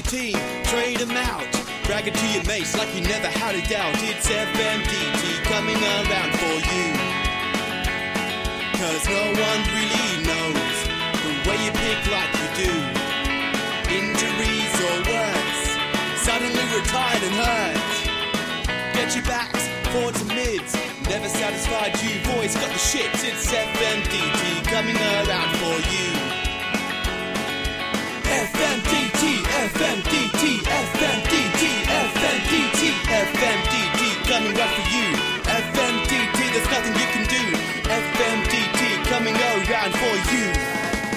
your team, trade them out. Brag it to your mates like you never had a doubt. It's FMDT coming around for you. Cause no one really knows the way you pick like you do. Injuries or worse, suddenly retired and hurt. Get your backs, forwards and mids. Never satisfied, you boys got the shits. It's FMDT coming around for you. FMDT, FMDT, coming right for you. FMDT, there's nothing you can do. FMDT coming around for you.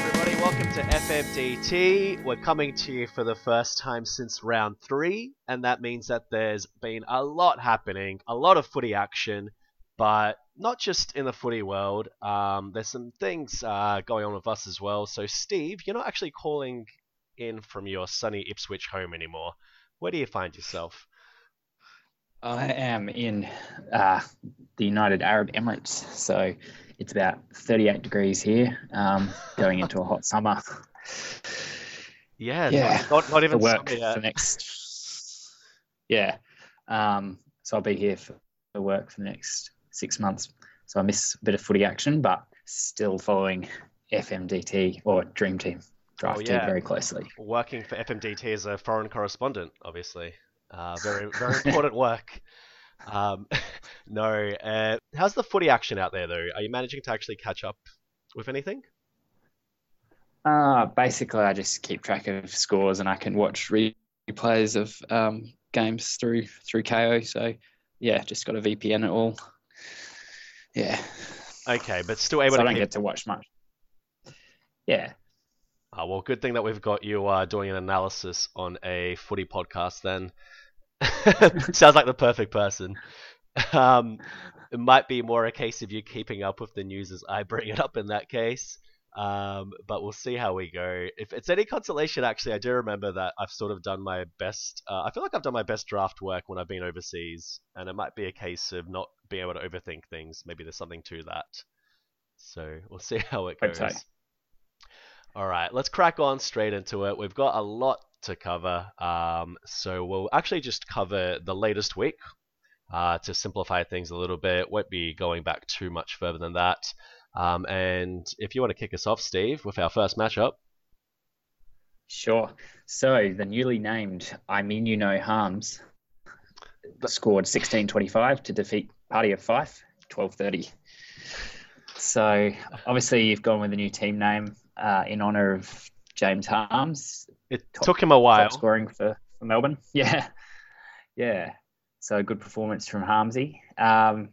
Everybody, welcome to FMDT. We're coming to you for the first time since round three, and that means that there's been a lot happening, a lot of footy action, but not just in the footy world. Um, there's some things uh, going on with us as well. So, Steve, you're not actually calling in from your sunny Ipswich home anymore. Where do you find yourself? I am in uh, the United Arab Emirates, so it's about 38 degrees here, um, going into a hot summer. Yeah, Yeah, not, not, even work for next. Yeah, um, so I'll be here for, for work for the next six months. So I miss a bit of footy action, but still following FMDT or Dream Team Oh, yeah. very closely. working for FMDT as a foreign correspondent, obviously. Uh, very, very important work. Um, no, uh, how's the footy action out there, though? Are you managing to actually catch up with anything? Uh, basically, I just keep track of scores and I can watch replays of um, games through through Kayo. So yeah, just got a VPN at all. Yeah, Okay, but still able so I don't keep. get to watch much. Yeah, Oh, well, good thing that we've got you uh, doing an analysis on a footy podcast. Then sounds like the perfect person. Um, it might be more a case of you keeping up with the news as I bring it up in that case. Um, but we'll see how we go. If it's any consolation, actually, I do remember that I've sort of done my best. Uh, I feel like I've done my best draft work when I've been overseas, and it might be a case of not being able to overthink things. Maybe there's something to that. So we'll see how it goes. so. All right, let's crack on straight into it. We've got a lot to cover, um, so we'll actually just cover the latest week uh, to simplify things a little bit. Won't be going back too much further than that. Um, and if you want to kick us off, Steve, with our first matchup, sure. So the newly named I mean you know harms scored 16-25 to defeat Party of Fife 12-30. So obviously you've gone with a new team name uh, in honor of James Harmes, it Top- took him a while. scoring for, for Melbourne. Yeah, yeah. So good performance from Harmsy. Um,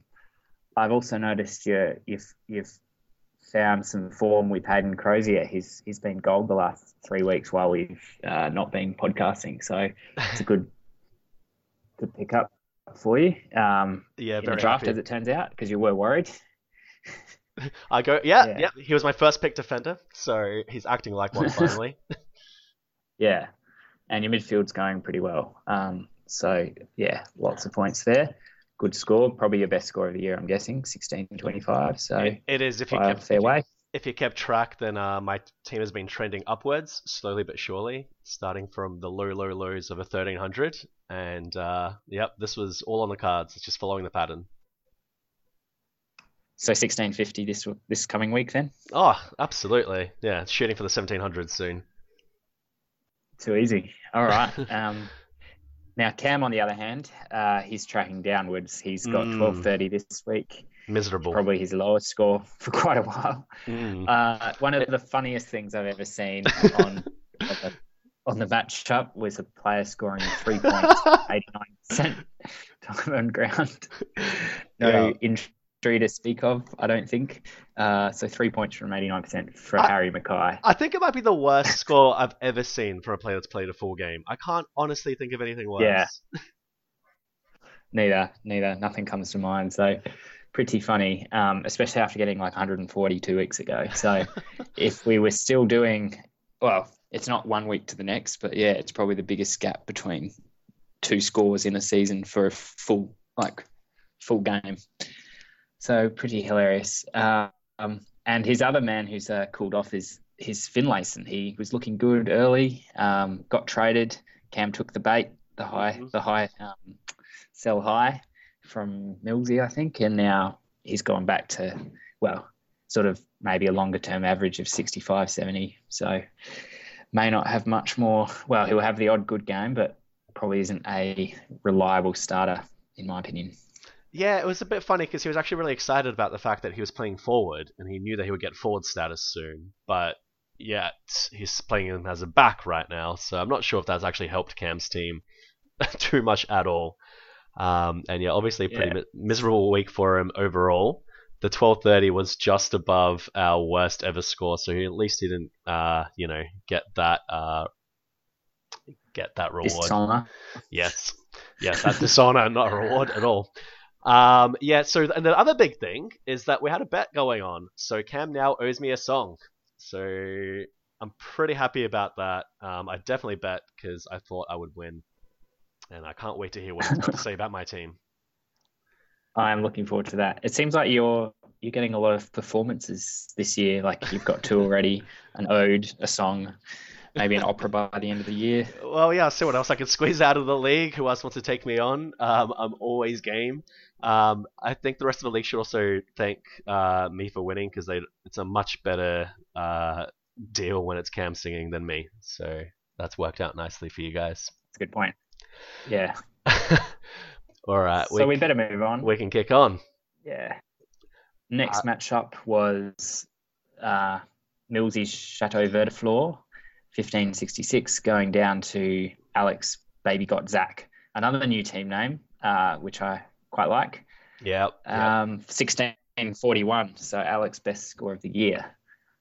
I've also noticed you, you've you've found some form with Hayden Crozier. He's he's been gold the last three weeks while we've uh, not been podcasting. So it's a good good pickup for you yeah, um, in the draft, happy. as it turns out, because you were worried. I go, yeah, Yeah. yeah, He was my first pick defender, so he's acting like one finally. Yeah, and your midfield's going pretty well. Um, so yeah, lots of points there. Good score, probably your best score of the year, I'm guessing, 16-25. So It- it is if you kept fair if you- way. if you kept track, then uh, my team has been trending upwards slowly but surely, starting from the low, low lows of a 1300. And uh, yep, this was all on the cards. It's just following the pattern. So 1650 this this coming week then. Oh, absolutely. Yeah, shooting for the 1700 soon. Too easy. All right. um, now Cam, on the other hand, uh, he's tracking downwards. He's got Mm. 1230 this week. Miserable. Probably his lowest score for quite a while. Mm. Uh, one of the funniest things I've ever seen on on the, on the matchup was a player scoring three points, 89% time on ground. No Yeah. Injury to speak of, I don't think. Uh, so three points from 89% for I- Harry McKay. I think it might be the worst score I've ever seen for a player that's played a full game. I can't honestly think of anything worse. Yeah. Neither, neither. Nothing comes to mind. So pretty funny, um, especially after getting like 142 weeks ago. So if we were still doing, well, it's not one week to the next, but yeah, it's probably the biggest gap between two scores in a season for a full, like, full game. So pretty hilarious. Um, and his other man who's uh, cooled off is his Finlayson. He was looking good early, um, got traded, Cam took the bait, the high, Mhm. the high, um, sell high from Millsy, I think, and now he's gone back to well, sort of maybe a longer term average of 65, 70. So may not have much more. Well, he'll have the odd good game, but probably isn't a reliable starter in my opinion. Yeah, it was a bit funny because he was actually really excited about the fact that he was playing forward and he knew that he would get forward status soon. But yet he's playing him as a back right now, so I'm not sure if that's actually helped Cam's team too much at all. Um, and yeah, obviously, a pretty Yeah. mi- miserable week for him overall. The 1230 was just above our worst ever score, so he at least didn't, uh, you know, get that, uh, get that reward. Dishonor. Yes, yes, that's dishonor, not a reward at all. Um, yeah. So, and the other big thing is that we had a bet going on. So Cam now owes me a song. So I'm pretty happy about that. Um, I definitely bet because I thought I would win, and I can't wait to hear what he's got to say about my team. I'm looking forward to that. It seems like you're you're getting a lot of performances this year. Like you've got two already, an ode, a song, maybe an opera by the end of the year. Well, yeah, I'll see what else I can squeeze out of the league. Who else wants to take me on? Um, I'm always game. Um, I think the rest of the league should also thank uh, me for winning because it's a much better uh, deal when it's Cam singing than me. So that's worked out nicely for you guys. That's a good point. Yeah. All right, so we, we better move on. we can kick on. Yeah. Next matchup was uh, Millsy's Chateau Vertiflor, 1566, going down to Alex Baby Got Zach, another new team name, uh, which I quite like. Yeah. Um, 1641, so Alex best score of the year.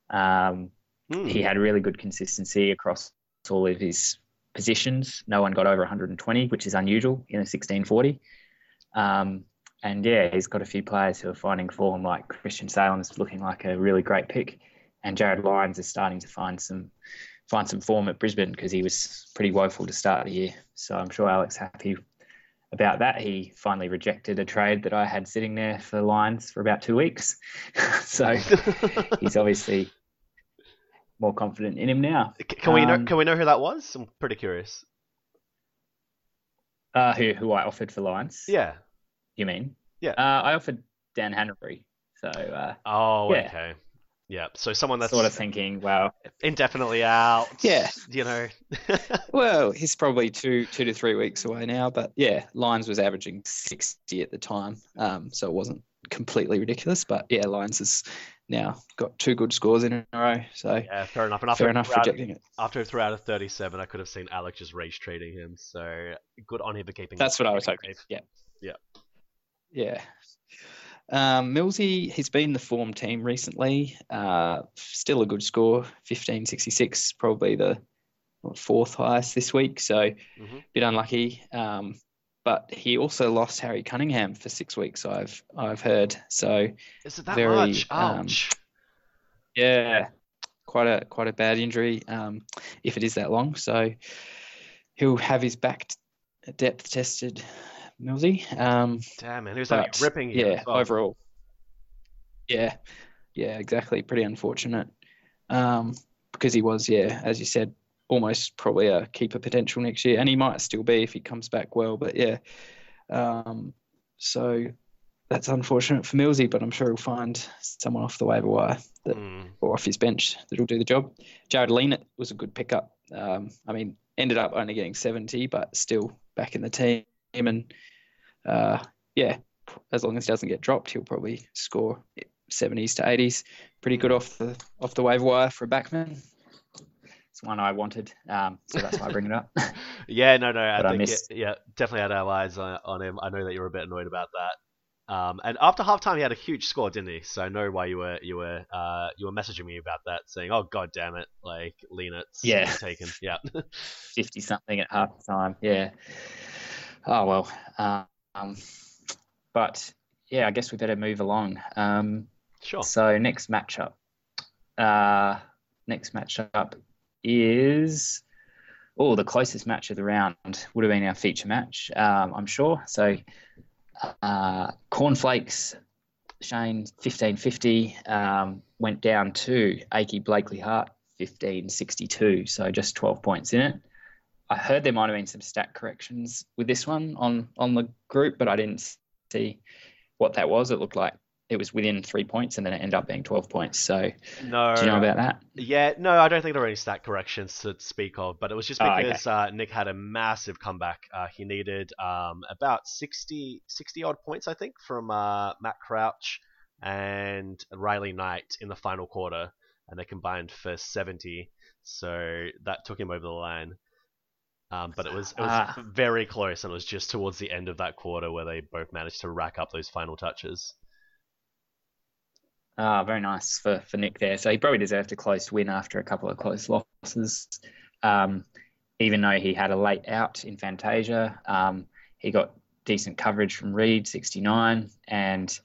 Um, Hmm. he had really good consistency across all of his positions. No one got over 120, which is unusual in a 1640. Um, and yeah, he's got a few players who are finding form, like Christian Salem is looking like a really great pick, and Jarryd Lyons is starting to find some find some form at Brisbane because he was pretty woeful to start the year. So I'm sure Alex happy about that. He finally rejected a trade that I had sitting there for Lyons for about two weeks. so he's obviously more confident in him now. Can we know? um, Can we know who that was? I'm pretty curious. Uh, who who I offered for Lyons? Yeah. You mean? Yeah. Uh, I offered Dan Hannebery. So uh, Oh, Yeah. okay. Yeah. So someone that's sort of thinking, well, indefinitely out. Yeah. You know. Well, he's probably two two to three weeks away now, but yeah, Lyons was averaging sixty at the time, um, so it wasn't completely ridiculous. But yeah, Lyons has now got two good scores in a row, so yeah, fair enough. And after fair enough rejecting it. after through out of 37, I could have seen Alex just rage trading him. So good on him for keeping. That's what I was hoping. safe. Yeah. Yeah. Yeah. Um, Millsy, he's been the form team recently. Uh, still a good score, fifteen sixty six, probably the fourth highest this week. So Mhm. bit unlucky. Um, but he also lost Harry Cunningham for six weeks. I've I've heard. So Is it that Very, much? um, yeah, quite a quite a bad injury. Um, if it is that long, so he'll have his back depth tested. Millsy. Um, Damn man, he was like ripping you. yeah, well. overall. Yeah, yeah, exactly. Pretty unfortunate. Um, because he was, yeah, as you said, almost probably a keeper potential next year, and he might still be if he comes back well. But yeah, um, so that's unfortunate for Millsy, but I'm sure he'll find someone off the waiver wire that, Mm. or off his bench that'll do the job. Jarrod Lienert was a good pickup. Um, I mean, ended up only getting 70, but still back in the team, and uh, yeah, as long as he doesn't get dropped, he'll probably score 70s to 80s. Pretty good off the off the waiver wire for a backman. it's one I wanted. Um, so that's why I bring it up. Yeah, no, no. I But I think missed- it, yeah, definitely had our eyes on, on him. I know that you were a bit annoyed about that. Um, and after halftime, he had a huge score, didn't he? So I know why you were you were uh, you were messaging me about that, saying, "Oh God damn it, like Lienert's Yeah. taken." Yeah. 50 something at half time. Yeah. Oh, well. Um, but yeah, I guess we better move along. Um, sure. So next matchup, uh, next matchup is oh the closest match of the round would have been our feature match, um, I'm sure. So uh, cornflakes, Shane fifteen fifty um, went down to Akey Blakely Hart fifteen sixty two, so just twelve points in it. I heard there might have been some stat corrections with this one on on the group, but I didn't see what that was. It looked like it was within three points, and then it ended up being twelve points. So, No. do you know about that? Yeah, no, I don't think there were any stat corrections to speak of, but it was just Oh, okay. because uh, Nick had a massive comeback. Uh, he needed um, about 60, 60 odd points, I think, from uh, Matt Crouch and Riley Knight in the final quarter, and they combined for 70. So that took him over the line. Um, but it was it was Ah. very close, and it was just towards the end of that quarter where they both managed to rack up those final touches. Ah, very nice for, for Nick there. So he probably deserved a close win after a couple of close losses. Um, even though he had a late out in Fantasia, um, he got decent coverage from Reed, 69, and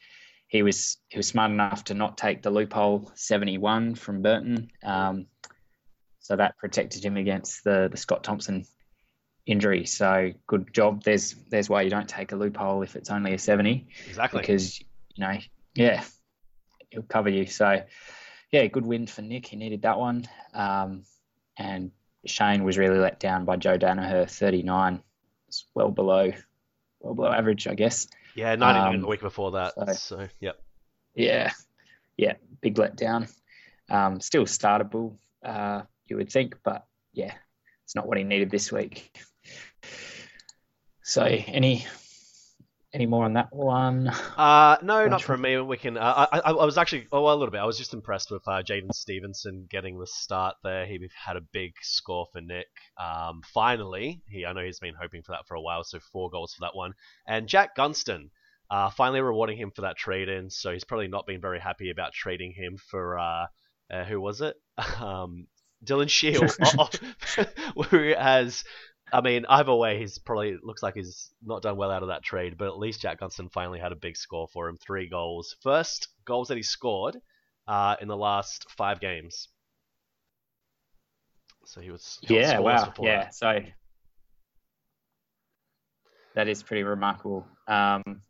he was he was smart enough to not take the loophole 71 from Burton. Um, so that protected him against the, the Scott Thompson injury. So good job. There's there's why you don't take a loophole if it's only a 70 Exactly. because you know, yeah, he'll cover you. So, yeah, good win for Nick. He needed that one. Um, and Shane was really let down by Joe Daniher, 39. It's well below, well below average, I guess. yeah, 99 um, the week before that. so- So, yep. Yeah, yeah, big letdown. Um, still startable, uh, you would think, but yeah, it's not what he needed this week. So, any any more on that one? Uh, no, not from me. We can. Uh, I, I, I was actually, oh, a little bit. I was just impressed with uh, Jaden Stevenson getting the start there. He had a big score for Nick. Um, finally, he. I know he's been hoping for that for a while, so four goals for that one. And Jack Gunston, uh, finally rewarding him for that trade in. So he's probably not been very happy about trading him for uh, uh who was it? Um, Dylan Shiel, who has I mean, either way, he's probably looks like he's not done well out of that trade, but at least Jack Gunston finally had a big score for him. Three goals. First goals that he scored uh, in the last five games. So he was he Yeah, wow. Yeah, that. so that is pretty remarkable. Um,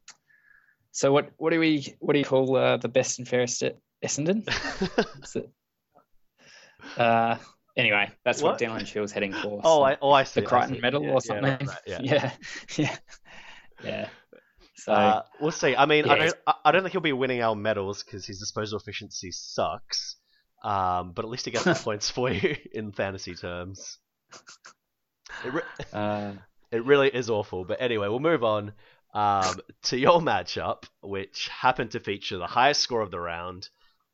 so what what do we what do you call uh, the best and fairest at Essendon? Uh, anyway, that's what, What? Dylan Shield's heading for. oh, so I, oh, I see. the Crichton. Medal Yeah, or yeah, something. right, right, yeah. yeah, yeah, yeah. So Uh, we'll see. I mean, I don't. I- I don't think he'll be winning our medals because his disposal efficiency sucks. Um, but at least he gets the points for you in fantasy terms. It, re- uh, it really is awful. But anyway, we'll move on um, to your matchup, which happened to feature the highest score of the round,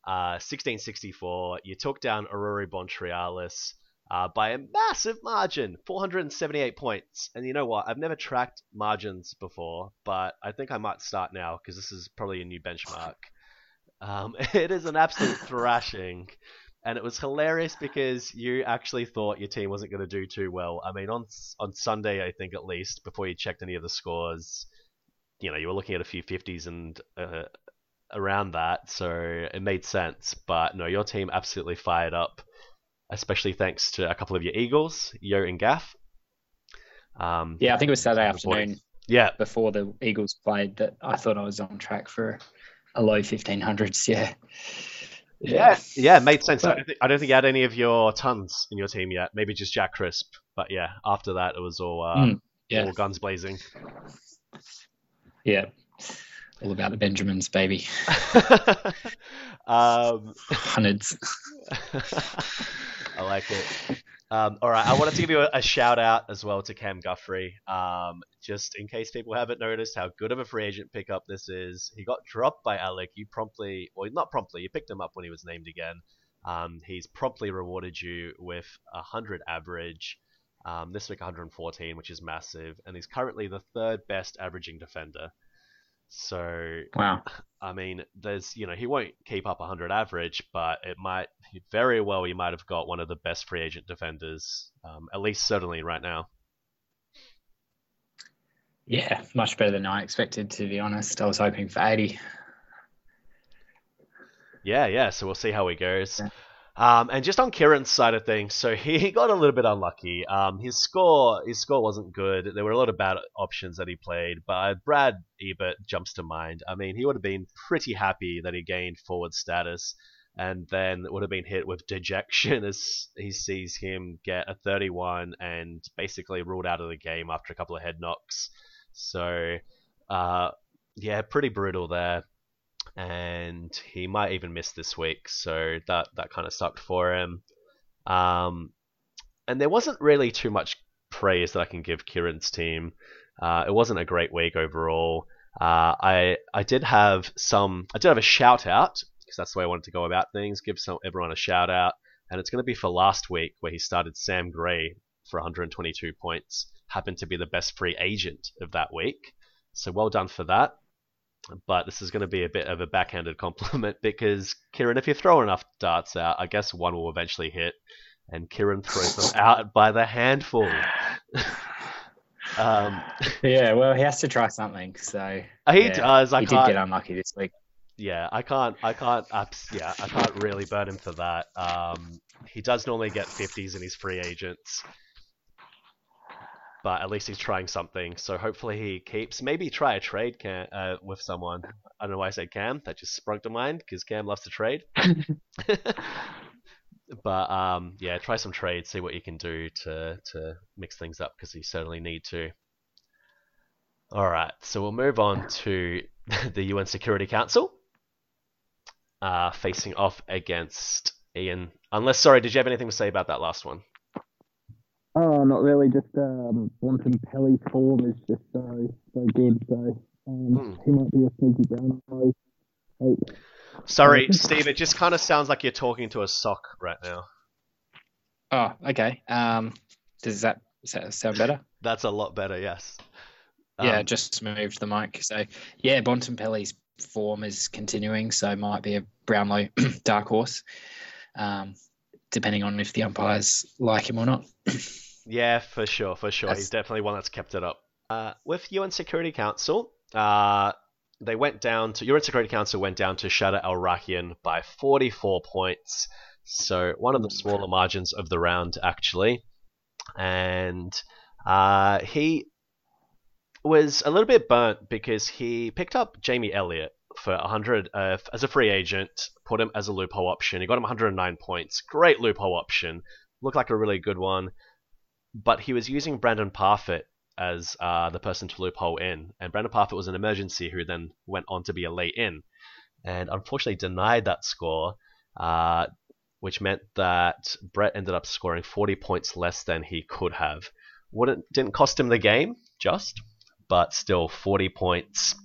uh, 1664. You took down Aurori Bontrialis uh, by a massive margin, 478 points. And you know what? I've never tracked margins before, but I think I might start now because this is probably a new benchmark. Um, it is an absolute thrashing. And it was hilarious because you actually thought your team wasn't going to do too well. I mean, on on Sunday, I think at least before you checked any of the scores, you know, you were looking at a few fifties and uh, around that, so it made sense. But no, your team absolutely fired up, especially thanks to a couple of your Eagles, Yeo and Gaff. Um, yeah, I think it was Saturday afternoon yeah, before the Eagles played that I thought I was on track for a low 1500s. Yeah. yeah, yeah, it made sense. I don't, think, I don't think you had any of your tons in your team yet. Maybe just Jack Crisp. But yeah, after that, it was all uh, Mm, yeah. all guns blazing. Yeah. All about the Benjamins, baby. um, Hundreds. I like it. Um, all right, I wanted to give you a, a shout out as well to Cam Guthrie. Um, just in case people haven't noticed how good of a free agent pickup this is, he got dropped by Alec. You promptly, well, not promptly, you picked him up when he was named again. Um, he's promptly rewarded you with a hundred average. Um, this week 114, which is massive, and he's currently the third best averaging defender. So Wow. I mean, there's you know he won't keep up 100 average, but it might very well he might have got one of the best free agent defenders, um, at least certainly right now. Yeah, much better than I expected, to be honest. I was hoping for 80. Yeah, yeah. So we'll see how he goes. Yeah. Um, and just on Kieran's side of things, so he got a little bit unlucky. Um, his score, his score wasn't good. There were a lot of bad options that he played, but Brad Ebert jumps to mind. I mean, he would have been pretty happy that he gained forward status. and then would have been hit with dejection as he sees him get a 31 and basically ruled out of the game after a couple of head knocks. So, uh, yeah, pretty brutal there. And he might even miss this week, so that, that kind of sucked for him. Um, and there wasn't really too much praise that I can give Kieran's team. Uh, it wasn't a great week overall. Uh, I I did have some I did have a shout out because that's the way I wanted to go about things. Give some everyone a shout out, and it's going to be for last week where he started Sam Gray for 122 points. Happened to be the best free agent of that week, so well done for that. But this is going to be a bit of a backhanded compliment because Kieran, if you throw enough darts out, I guess one will eventually hit, and Kieran throws them out by the handful. um, Yeah, well, he has to try something. So he yeah, does. I he did get unlucky this week. yeah, I can't, I can't, abs- yeah, I can't really burn him for that. Um, he does normally get 50s in his free agents, but at least he's trying something. So hopefully he keeps. Maybe try a trade Cam, uh, with someone. I don't know why I said Cam. That just sprung to mind because Cam loves to trade. but um, yeah, try some trades. See what you can do to to mix things up because you certainly need to. All right, so we'll move on to the UN Security Council, uh, facing off against Ian. Unless, sorry, did you have anything to say about that last one? Oh, not really. Just um, Wanton Pelly's form is just so so good. So um, Hmm. he might be a sneaky Brownlow. Hey, Sorry, Steve. It just kind of sounds like you're talking to a sock right now. Oh, okay. Um, does that, does that sound better? That's a lot better. Yes. yeah, Um, just moved the mic. So yeah, Bontempelli's form is continuing, so might be a Brownlow dark horse, um, depending on if the umpires like him or not. Yeah, for sure, for sure. He's definitely one that's kept it up. Uh, with UN Security Council, uh, they went down to UN Security Council went down to Shatter Al Rakian by 44 points. So one of the smaller margins of the round actually, and uh, he was a little bit burnt because he picked up Jamie Elliott for 100 uh, as a free agent, put him as a loophole option. He got him 109 points. Great loophole option. Looked like a really good one but he was using Brandon Parfitt as uh, the person to loophole in, and Brandon Parfitt was an emergency who then went on to be a late in, and unfortunately denied that score, uh, which meant that Brett ended up scoring 40 points less than he could have. Wouldn't didn't cost him the game, just, but still 40 points.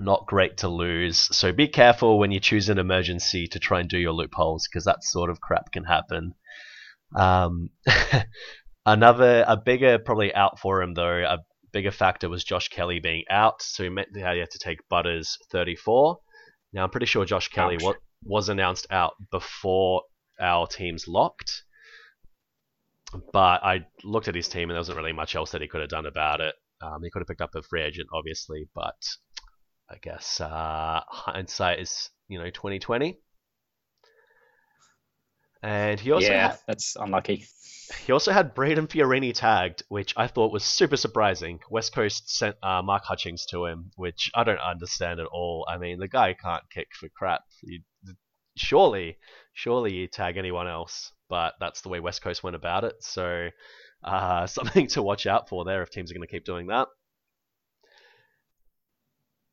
Not great to lose. So be careful when you choose an emergency to try and do your loopholes, because that sort of crap can happen. Um, Another, a bigger probably out for him though. A bigger factor was Josh Kelly being out, so he meant that he had to take Butters 34. Now I'm pretty sure Josh Kelly Ouch. wa- was announced out before our teams locked, but I looked at his team and there wasn't really much else that he could have done about it. Um, he could have picked up a free agent, obviously, but I guess uh, hindsight is you know 2020. And he also yeah, had, that's unlucky. he also had Brayden Fiorini tagged, which I thought was super surprising. West Coast sent uh, Mark Hutchings to him, which I don't understand at all. I mean, the guy can't kick for crap. You, surely, surely you tag anyone else, but that's the way West Coast went about it. So, uh, something to watch out for there if teams are going to keep doing that.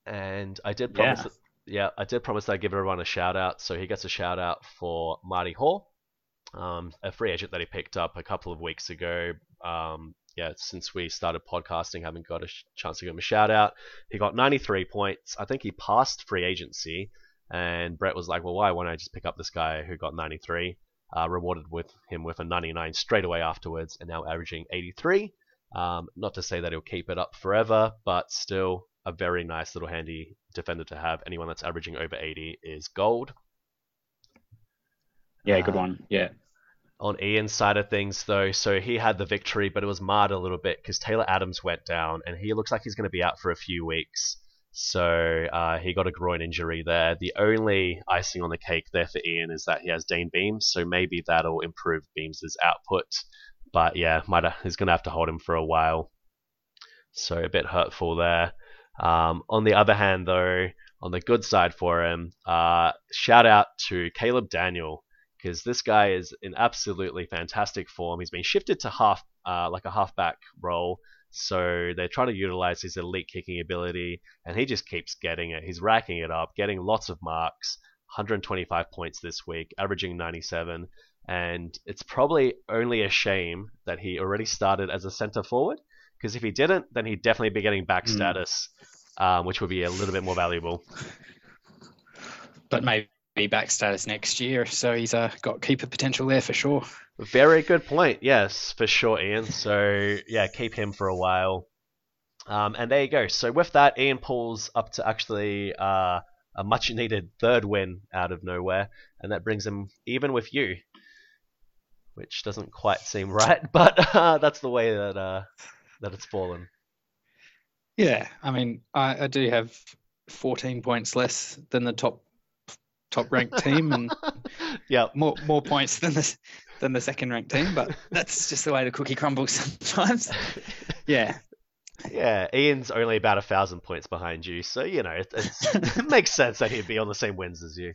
And I did promise, Yeah. that, yeah, I did promise I'd give everyone a shout out. So he gets a shout out for Marty Hore um, a free agent that he picked up a couple of weeks ago. Um, yeah, since we started podcasting, haven't got a sh- chance to give him a shout out. He got 93 points. I think he passed free agency, and Brett was like, "Well, why won't I just pick up this guy who got 93?" Uh, rewarded with him with a 99 straight away afterwards, and now averaging 83. Um, not to say that he'll keep it up forever, but still a very nice little handy defender to have. Anyone that's averaging over 80 is gold. Yeah, good Uh, one. Yeah. on Ian's side of things, though, so he had the victory, but it was marred a little bit because Taylor Adams went down, and he looks like he's going to be out for a few weeks. So uh, he got a groin injury there. The only icing on the cake there for Ian is that he has Dane Beams, so maybe that'll improve Beams' output. But yeah, might he's going to have to hold him for a while. So a bit hurtful there. Um, on the other hand, though, on the good side for him, uh, shout out to Caleb Daniel because this guy is in absolutely fantastic form. He's been shifted to half, uh, like a halfback role, so they're trying to utilize his elite kicking ability, and he just keeps getting it. He's racking it up, getting lots of marks. 125 points this week, averaging 97. And it's probably only a shame that he already started as a center forward, because if he didn't, then he'd definitely be getting back Mm. status, um, which would be a little bit more valuable. But maybe back status next year, so he's uh, got keeper potential there for sure. Very good point. Yes, for sure, Ian. So yeah, keep him for a while. Um, and there you go. So with that, Ian pulls up to actually uh, a much needed third win out of nowhere, and that brings him even with you, which doesn't quite seem right, but uh, that's the way that uh, that it's fallen. Yeah, I mean, I, I do have 14 points less than the top top ranked team, and yeah, more more points than the than the second ranked team. But that's just the way the cookie crumbles sometimes. Yeah, yeah. Ian's only about a thousand points behind you, so you know it, it makes sense that he'd be on the same wins as you.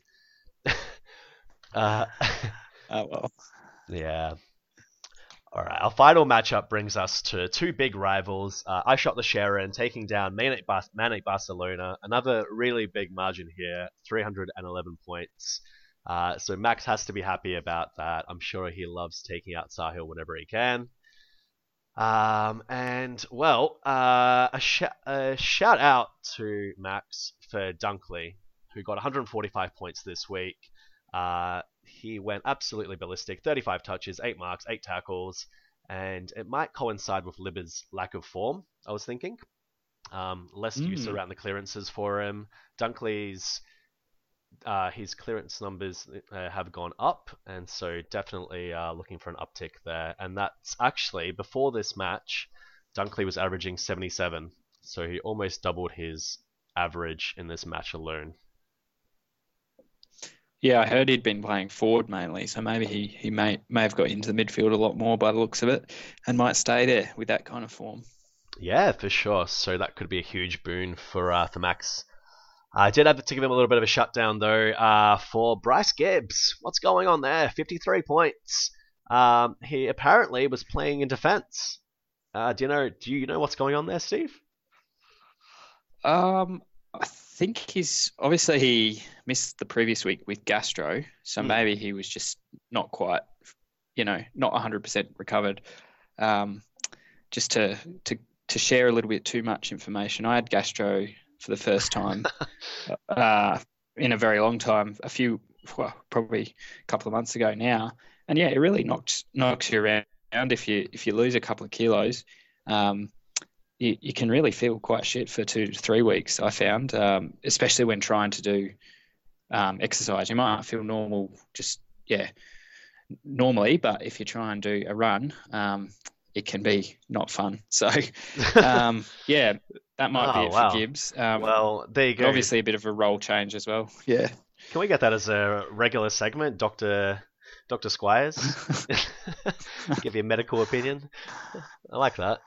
uh, oh well. Yeah. All right. Our final matchup brings us to two big rivals. Uh, I shot the Sharon, taking down Manic, Bar- Manic Barcelona. Another really big margin here, 311 points. Uh, so Max has to be happy about that. I'm sure he loves taking out Sahil whenever he can. Um, and well, uh, a, sh- a shout out to Max for Dunkley, who got 145 points this week. Uh, he went absolutely ballistic 35 touches, 8 marks, 8 tackles, and it might coincide with Libba's lack of form, I was thinking. Um, less use Mm. around the clearances for him. Dunkley's uh, his clearance numbers uh, have gone up, and so definitely uh, looking for an uptick there. And that's actually before this match, Dunkley was averaging 77, so he almost doubled his average in this match alone. Yeah, I heard he'd been playing forward mainly, so maybe he, he may may have got into the midfield a lot more by the looks of it, and might stay there with that kind of form. Yeah, for sure. So that could be a huge boon for uh, for Max. I did have to give him a little bit of a shutdown though uh, for Bryce Gibbs. What's going on there? 53 points. Um, he apparently was playing in defense. Uh, do you know? Do you know what's going on there, Steve? Um, I think he's obviously he missed the previous week with gastro, so Hmm. maybe he was just not quite, you know, not 100% recovered. Um, just to to to share a little bit too much information, I had gastro for the first time uh, in a very long time, a few, well, probably a couple of months ago now, and yeah, it really knocks knocks you around if you if you lose a couple of kilos. Um, you, you can really feel quite shit for two to three weeks. I found, um, especially when trying to do um, exercise. You might not feel normal, just yeah, normally, but if you try and do a run, um, it can be not fun. So um, yeah, that might Oh, be it wow. for Gibbs. Um, well, there you go. obviously a bit of a role change as well. Yeah. Can we get that as a regular segment, Doctor Doctor Squires? Give you a medical opinion. I like that.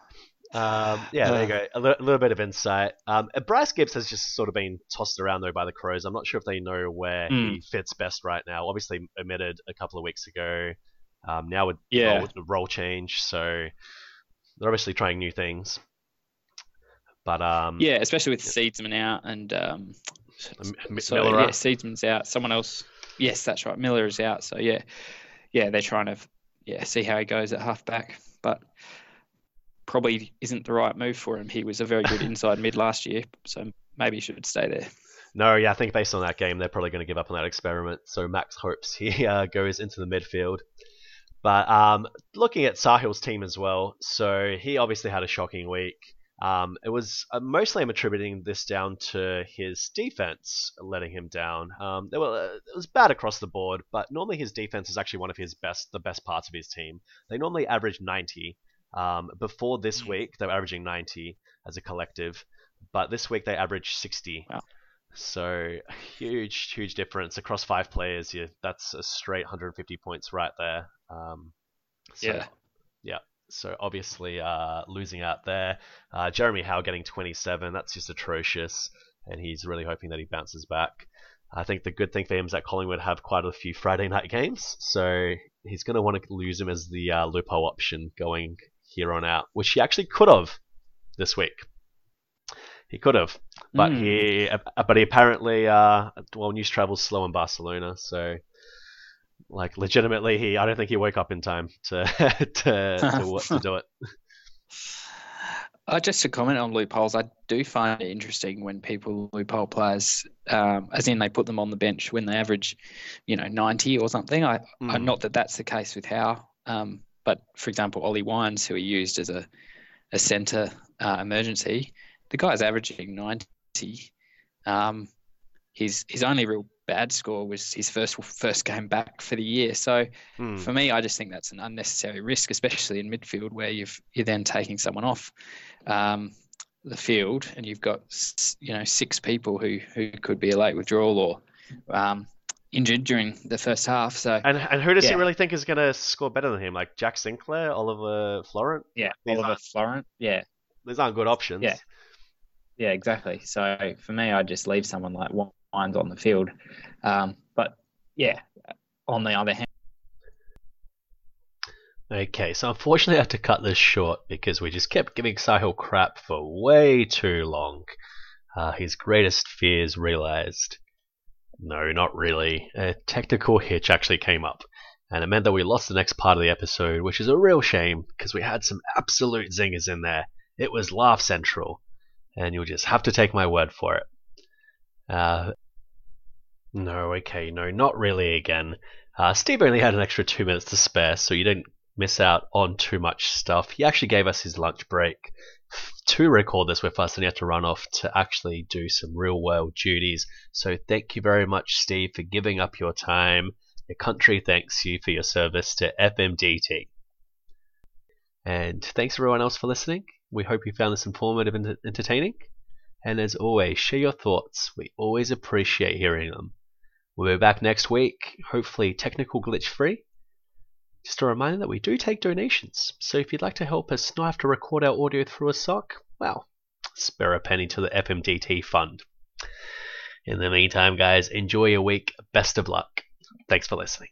Um, yeah, there you go. A li- little bit of insight. Um, uh, Bryce Gibbs has just sort of been tossed around though by the Crows. I'm not sure if they know where he fits best right now. Obviously, omitted a couple of weeks ago. Um, now with Yeah. role, the role change, so they're obviously trying new things. But um, Yeah, especially with Seedsman out and um, M- M- so Miller yeah. Seedsman's out. Someone else, yes, that's right. Miller is out. So yeah, yeah, they're trying to yeah see how he goes at halfback, but probably isn't the right move for him. He was a very good inside mid last year, so maybe he should stay there. No, yeah, I think based on that game, they're probably going to give up on that experiment. So Max hopes he uh, goes into the midfield. But um, looking at Sahil's team as well, so he obviously had a shocking week. Um, it was uh, mostly I'm attributing this down to his defense letting him down. Um, were, uh, it was bad across the board, but normally his defense is actually one of his best, the best parts of his team. They normally average 90. Um, before this Mm. week, they were averaging 90 as a collective, but this week they averaged 60. Wow. So huge, huge difference across five players. Yeah, that's a straight 150 points right there. Um, so, Yeah. yeah. So obviously uh, losing out there. Uh, Jeremy Howe getting 27. That's just atrocious. and he's really hoping that he bounces back. I think the good thing for him is that Collingwood have quite a few Friday night games, so he's going to want to lose him as the uh, loophole option going here on out, which he actually could have this week. He could have, but Mm. he uh, but he apparently uh, well news travels slow in Barcelona, so like legitimately he I don't think he woke up in time to to to, to do it. Uh, just to comment on loopholes, I do find it interesting when people loophole players, um, as in they put them on the bench when they average, you know, 90 or something. I, I Mm. not that that's the case with Howe, um, but for example, Ollie Wines, who he used as a, a centre uh, emergency, the guy's averaging 90. Um, his his only real bad score was his first first game back for the year. So Hmm. for me, I just think that's an unnecessary risk, especially in midfield where you've you're then taking someone off um, the field and you've got you know six people who who could be a late withdrawal or um, injured during the first half. So And and who does he really think is going to score better than him? Like Jack Sinclair, Oliver Florent? Yeah, These Oliver Florent. Yeah, These aren't good options. Yeah. yeah, exactly. So for me, I just leave someone like Wines on the field. Um, but yeah, on the other hand, Okay, so unfortunately I had to cut this short because we just kept giving Sahil crap for way too long. Uh, his greatest fears realized. No, not really. A technical hitch actually came up, and it meant that we lost the next part of the episode, which is a real shame because we had some absolute zingers in there. It was laugh central, and you'll just have to take my word for it. Uh, no, okay, no, not really again. Uh, Steve only had an extra two minutes to spare, so you didn't miss out on too much stuff. He actually gave us his lunch break to record this with us, and he had to run off to actually do some real world duties. So thank you very much, Steve, for giving up your time. The country thanks you for your service to FMDT. And thanks everyone else for listening. We hope you found this informative and entertaining. And as always, share your thoughts. We always appreciate hearing them. We'll be back next week, hopefully technical glitch free. Just a reminder that we do take donations, so if you'd like to help us not have to record our audio through a sock, well, spare a penny to the FMDT fund. In the meantime, guys, enjoy your week. Best of luck. Thanks for listening.